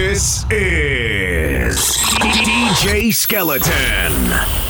This is DJ Skeleton.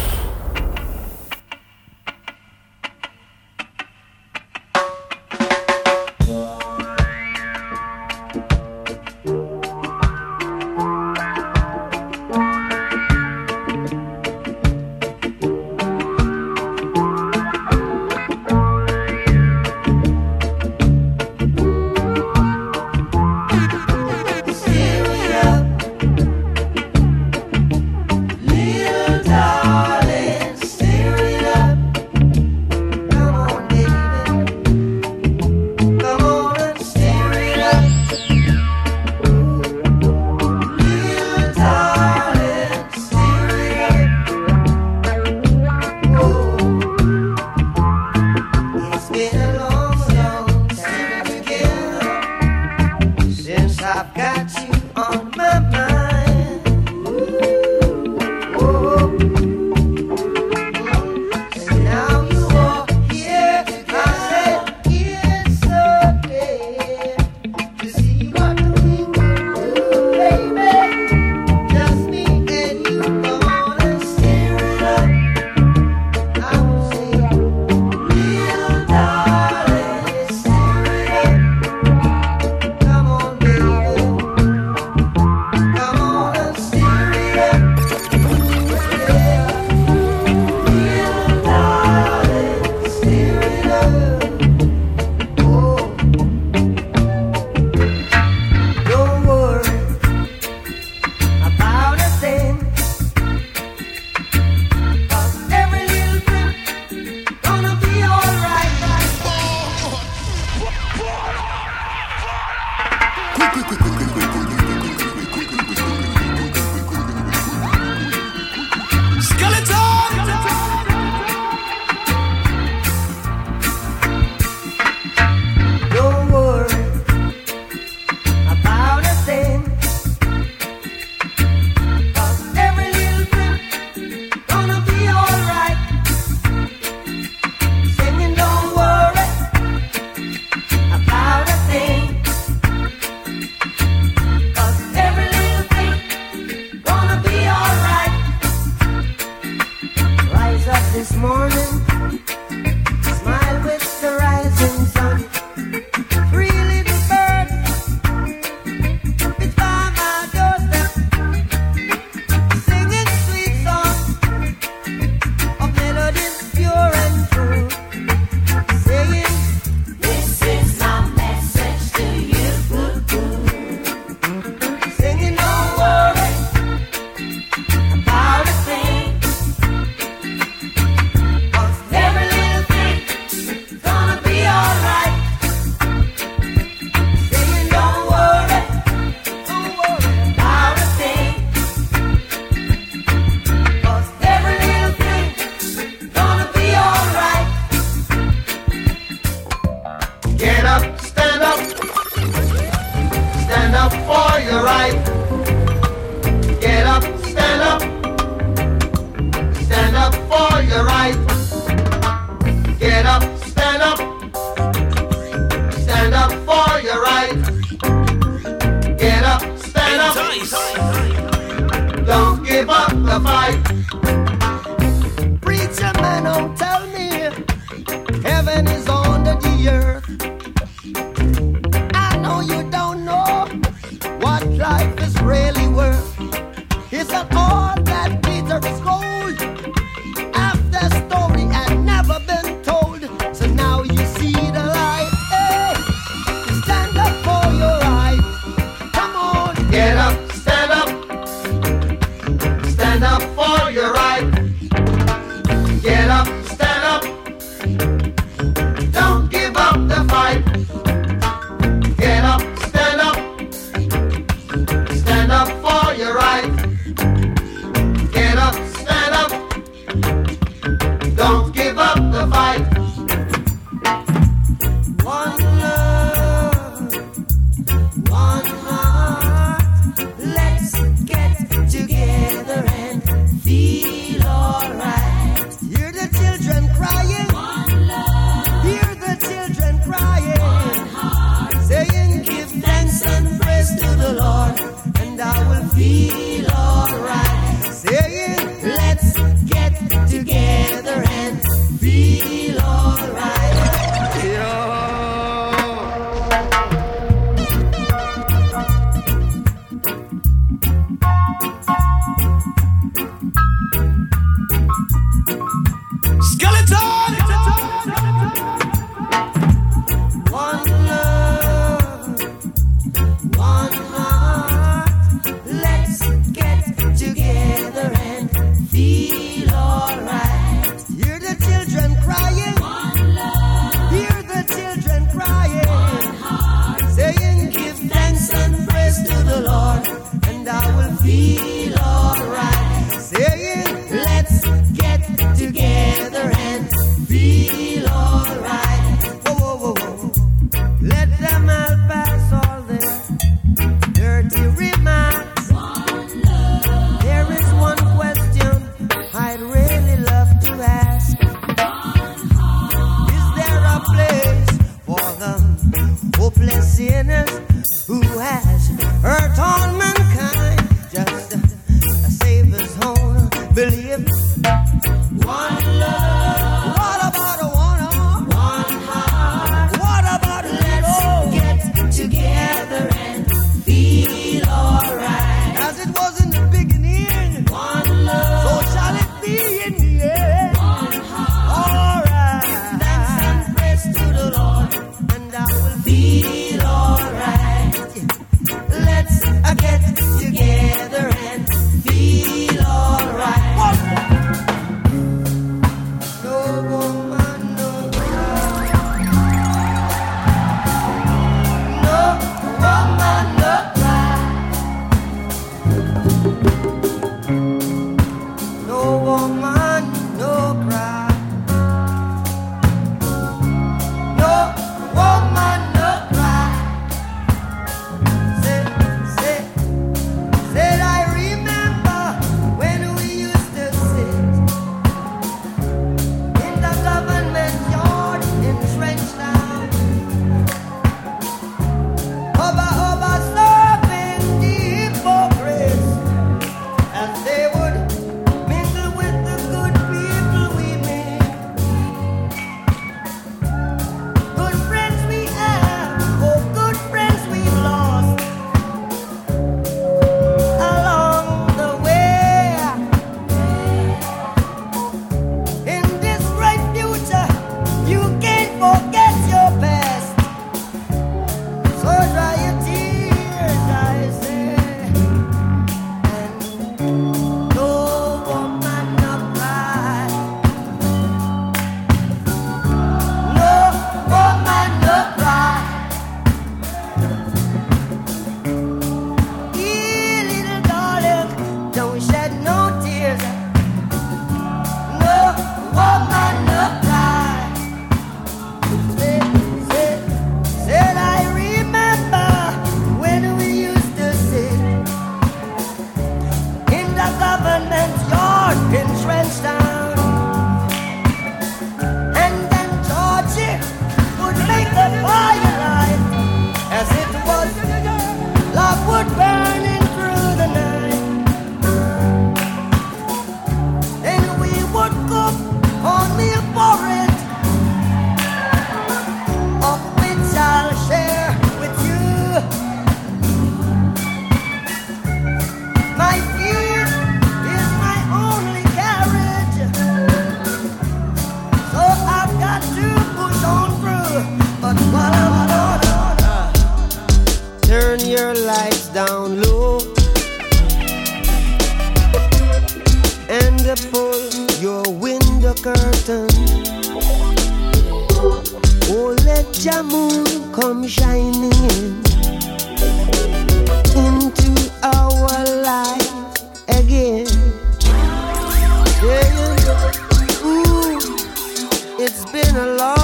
sinners door and pull your window curtain. Oh, let your moon come shining in into our life again. Yeah. Ooh, it's been a long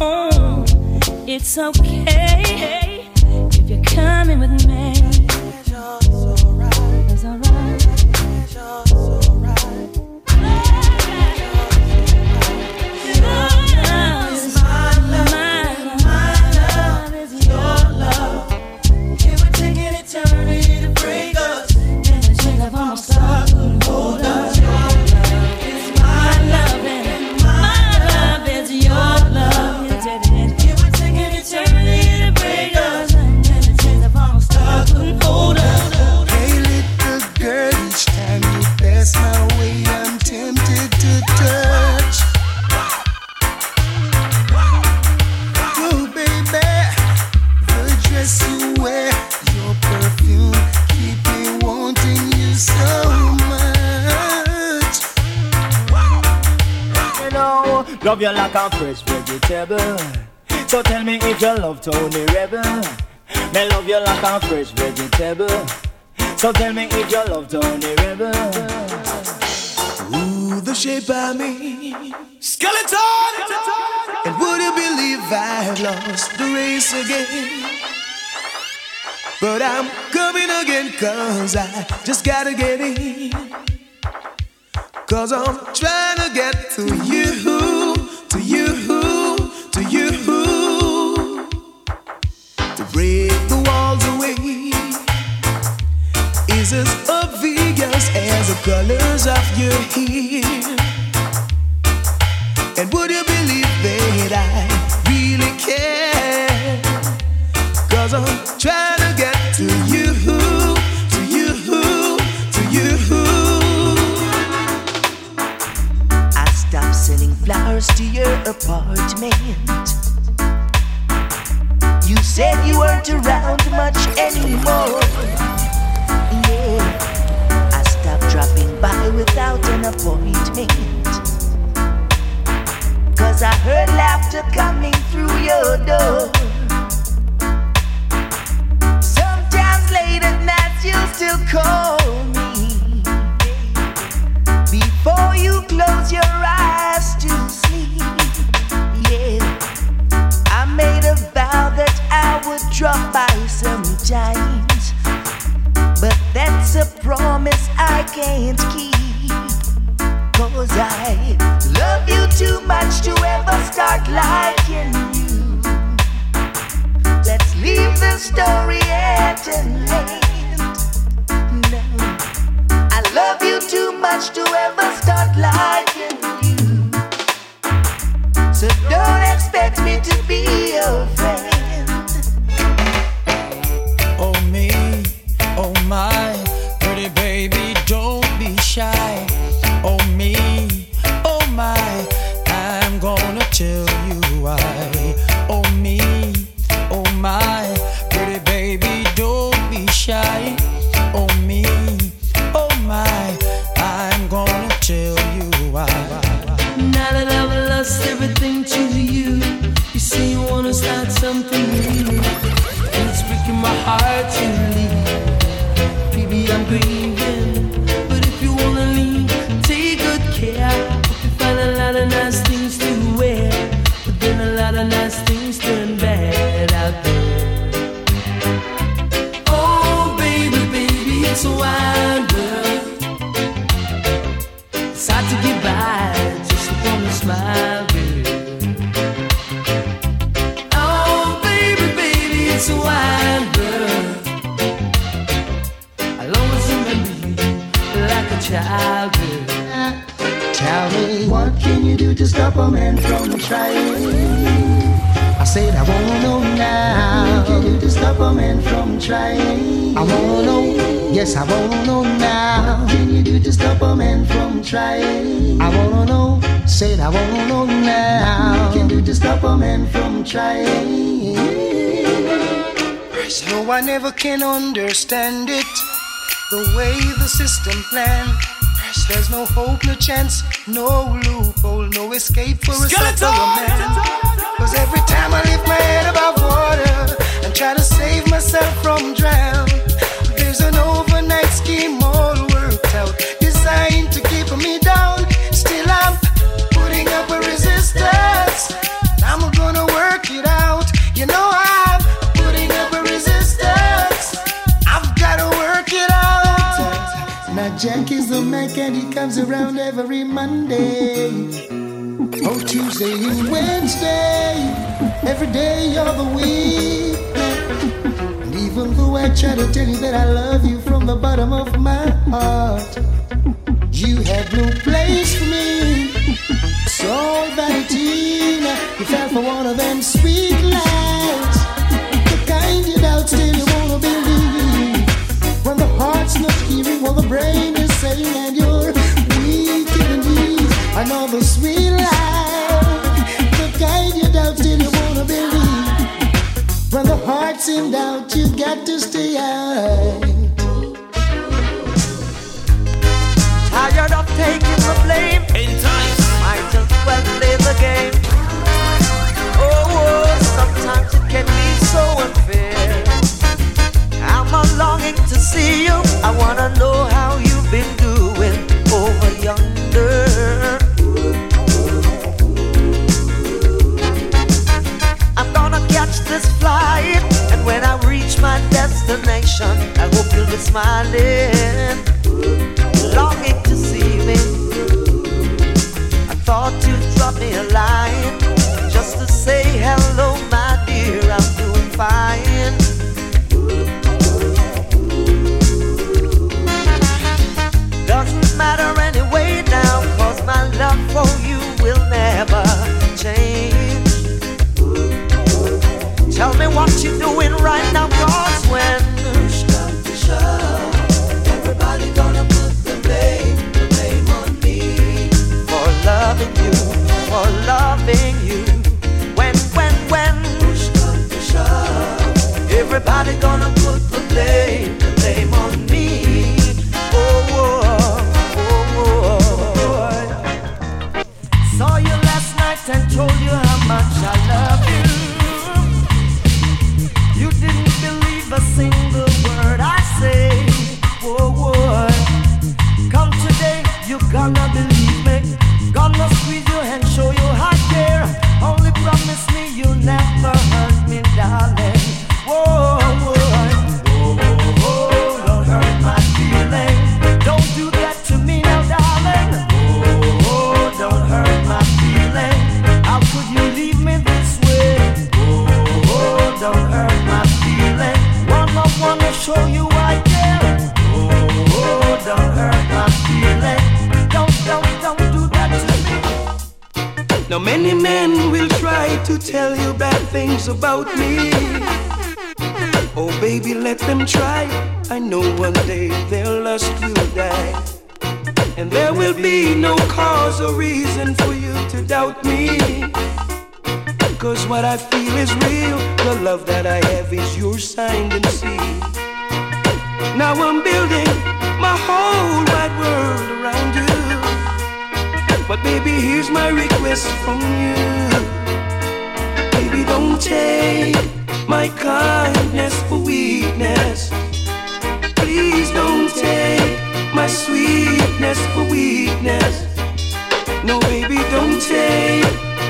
It's okay if you're coming with me. So tell me if you love Tony Rebel. Me love you like a fresh vegetable. So tell me if you love Tony Rebel. Ooh, the shape of me. Skeleton. And would you believe I've lost the race again? But I'm coming again, cause I just gotta get in. Cause I'm trying to get to you, is obvious as the colors of your hair. And would you believe that I really care? Cause I'm trying to get to you, to you, to you. I stopped sending flowers to your apartment. You said you weren't around much anymore. Dropping by without an appointment. Cause I heard laughter coming through your door. Sometimes late at night you still call me. Before you close your eyes to sleep. Yeah, I made a vow that I would drop by sometimes. That's a promise I can't keep. Cause I love you too much to ever start liking you. Let's leave the story at an end. No, I love you too much to ever start liking you. So don't expect me to be your friend. Childhood. Tell me, what can you do to stop a man from trying? I said, I wanna know now. What can you do to stop a man from trying? I wanna know, yes, I wanna know now. What can you do to stop a man from trying? I wanna know, said, I wanna know now. What can you do to stop a man from trying? No, I never can understand it. The way the system planned. There's no hope, no chance, no loophole, no escape for a suffering man. Cause every time I lift my head above water and try to save myself from drown, there's an overnight Jack is the Mac and he comes around every Monday. Oh, Tuesday and Wednesday, every day of the week. And even though I try to tell you that I love you from the bottom of my heart, you had no place for me. So, vanity. You fell for one of them sweet lies. The kind you doubt still you wanna believe. When the heart's not what the brain is saying and you're weak in knees. Sweet life. The kind you doubt you wanna believe. When the heart's in doubt, you got to stay out. Tired of taking the blame. Might as well play the game. Oh, oh, sometimes it can be so unfair. I'm longing to see you. I wanna know how you've been for you to doubt me. Cause what I feel is real. The love that I have is your signed and sealed. Now I'm building my whole wide world around you. But baby, here's my request from you. Baby, don't take my kindness for weakness. Please don't take my sweetness for weakness. No, baby, don't take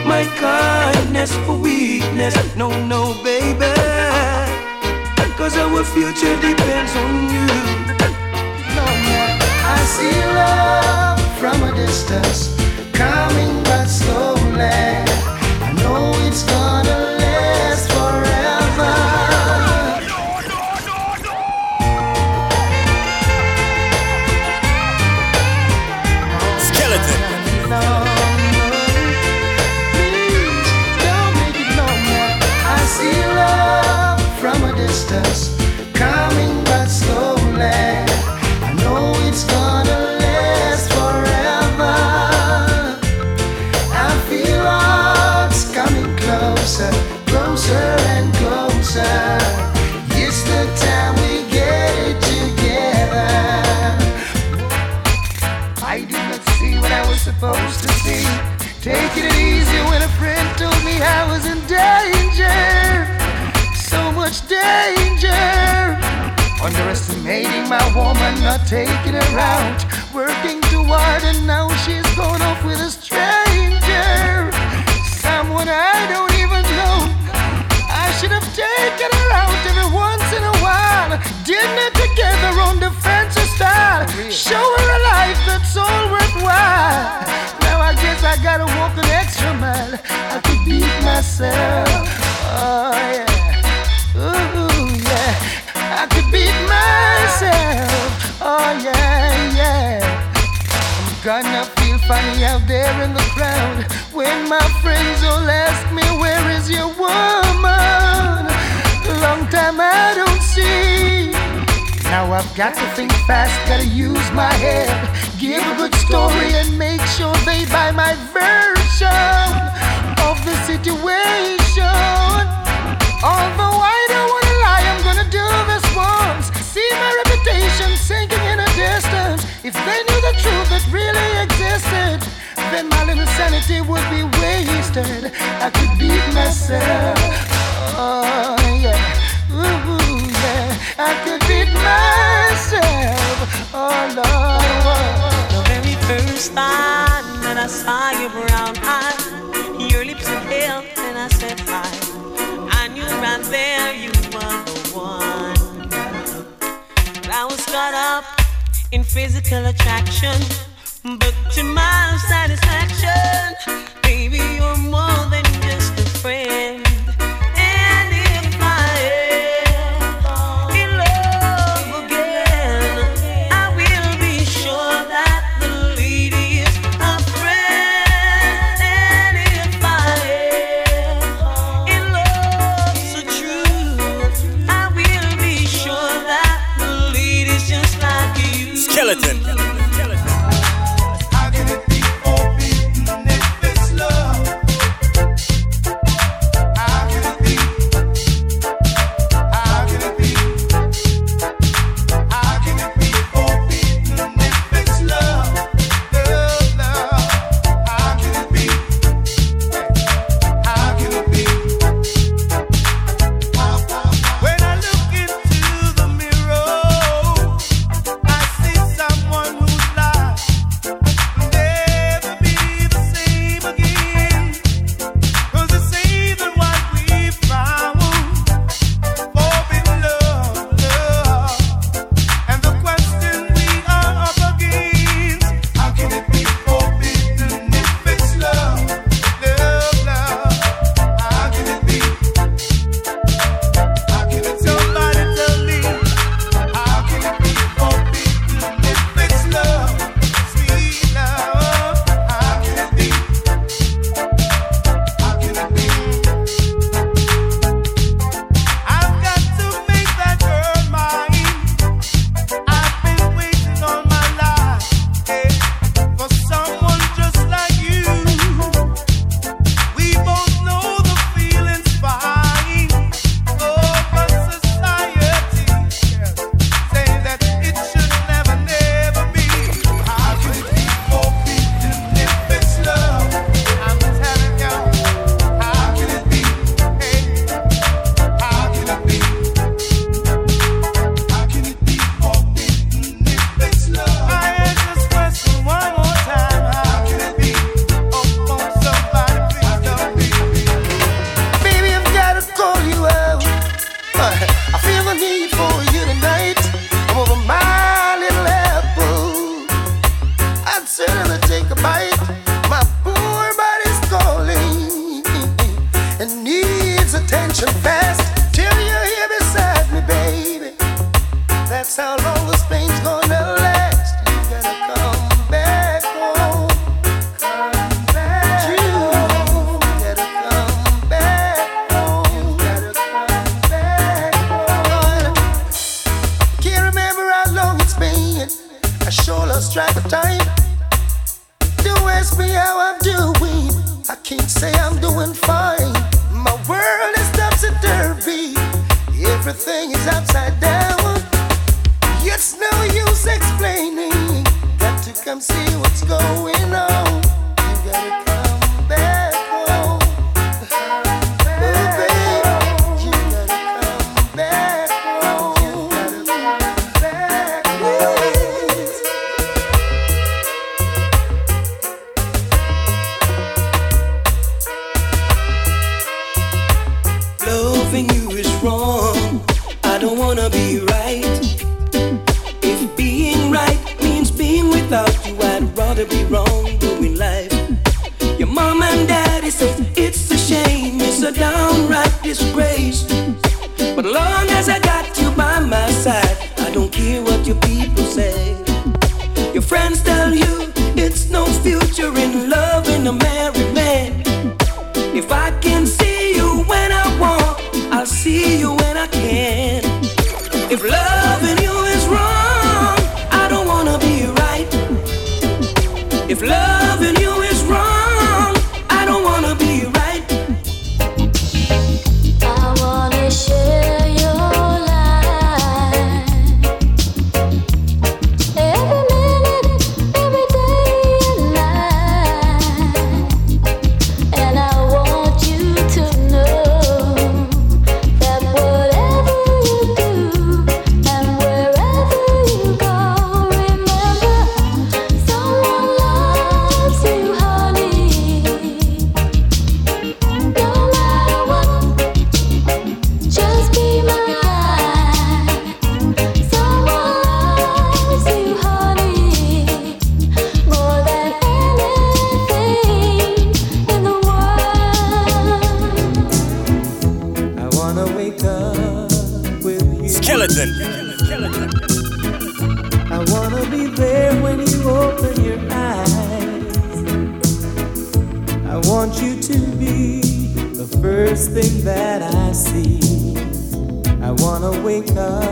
my kindness for weakness. No, no, baby. Cause our future depends on you. I see love from a distance, coming but slowly. I know it's gonna find me out there in the crowd. When my friends all ask me where is your woman? Long time i don't see. Now i've got to think fast gotta use my head. Give a good story and make sure they buy my version of the situation. Although i If they knew the truth that really existed, then my little sanity would be wasted. I could beat myself. Oh, yeah. Ooh, yeah. I could beat myself. Oh, Lord. The very first time that I saw your brown eyes, your lips were pale, and I said hi. I knew right there you were the one. But I was caught up in physical attraction, but to my satisfaction, baby, you're more than just a friend. I sure lost track of time. You ask me how I'm doing. I can't say I'm doing fine. My world is topsy turvy. Everything is upside down. It's no use explaining. Got to come see what's going on. You gotta downright disgrace. But long as I got you by my side, I don't care what your people say. Your friends tell you it's no future in loving a married man. If I can see you when I want, I'll see you wake up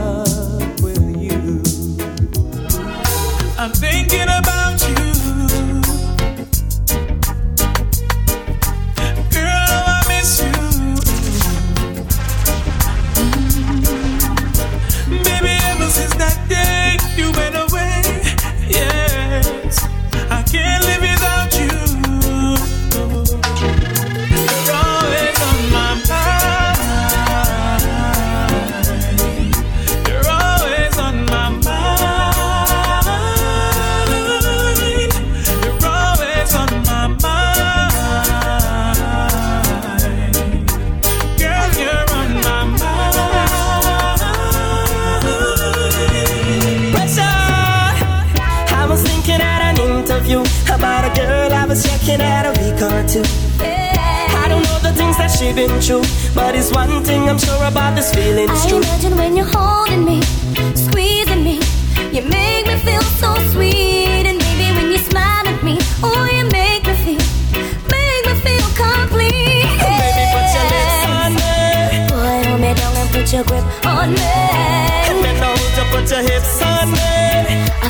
she been through, but it's one thing I'm sure about this feeling I true. imagine when you're holding me, squeezing me, you make me feel so sweet. And baby, when you smile at me, oh, you make me feel, make me feel complete. Oh, Baby, put your lips on me, Boy, hold me down and put your grip on me. and then now to put your hips on me.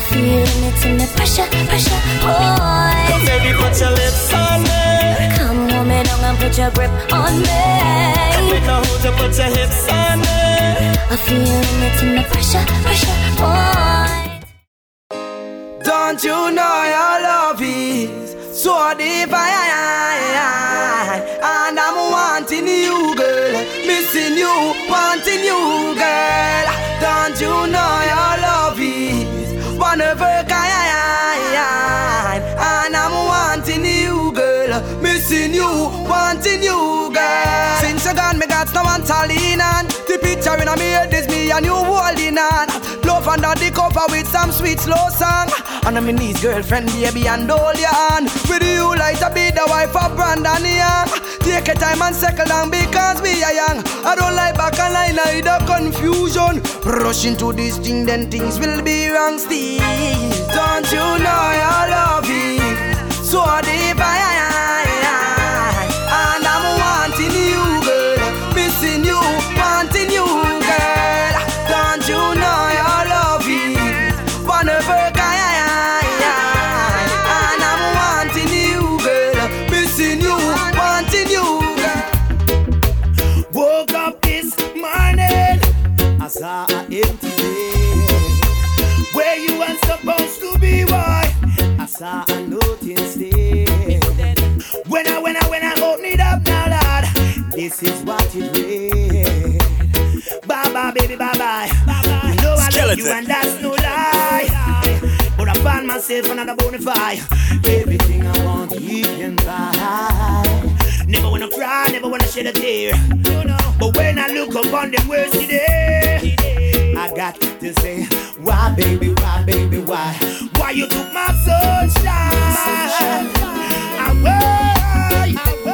I feel it in the pressure, pressure, boy. Baby, put your lips on me, Come hold me down and put your grip on and me. then now to put your hips on me. I feel it in the pressure, pressure, boy. Don't you know your love is so divine? And I'm wanting you, lean on. The picture in my head is me and you holding on. Love under the cover with some sweet slow song. And I'm in his girlfriend, baby, and hold your hand. With you like to be the wife of Brandon Young. Take your time and settle down because we are young. I don't like back and line, I the confusion. Rush into this thing, then things will be wrong still. Don't you know your love is so divine? Love you and that's no lie. But I find myself another bonafide. Everything I want, you can buy. Never wanna cry, never wanna shed a tear. But when I look upon them words today, I got to say, why, baby, why, baby, why? Why you took my sunshine? I?